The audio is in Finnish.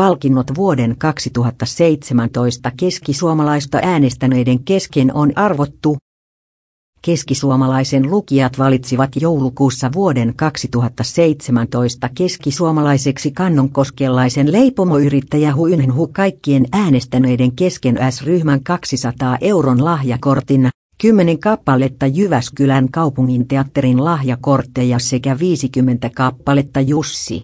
palkinnot vuoden 2017 keskisuomalaista äänestäneiden kesken on arvottu. Keskisuomalaisen lukijat valitsivat joulukuussa vuoden 2017 keskisuomalaiseksi kannonkoskelaisen leipomoyrittäjä Huynhenhu kaikkien äänestäneiden kesken S-ryhmän 200 euron lahjakortin, 10 kappaletta Jyväskylän kaupungin teatterin lahjakortteja sekä 50 kappaletta Jussi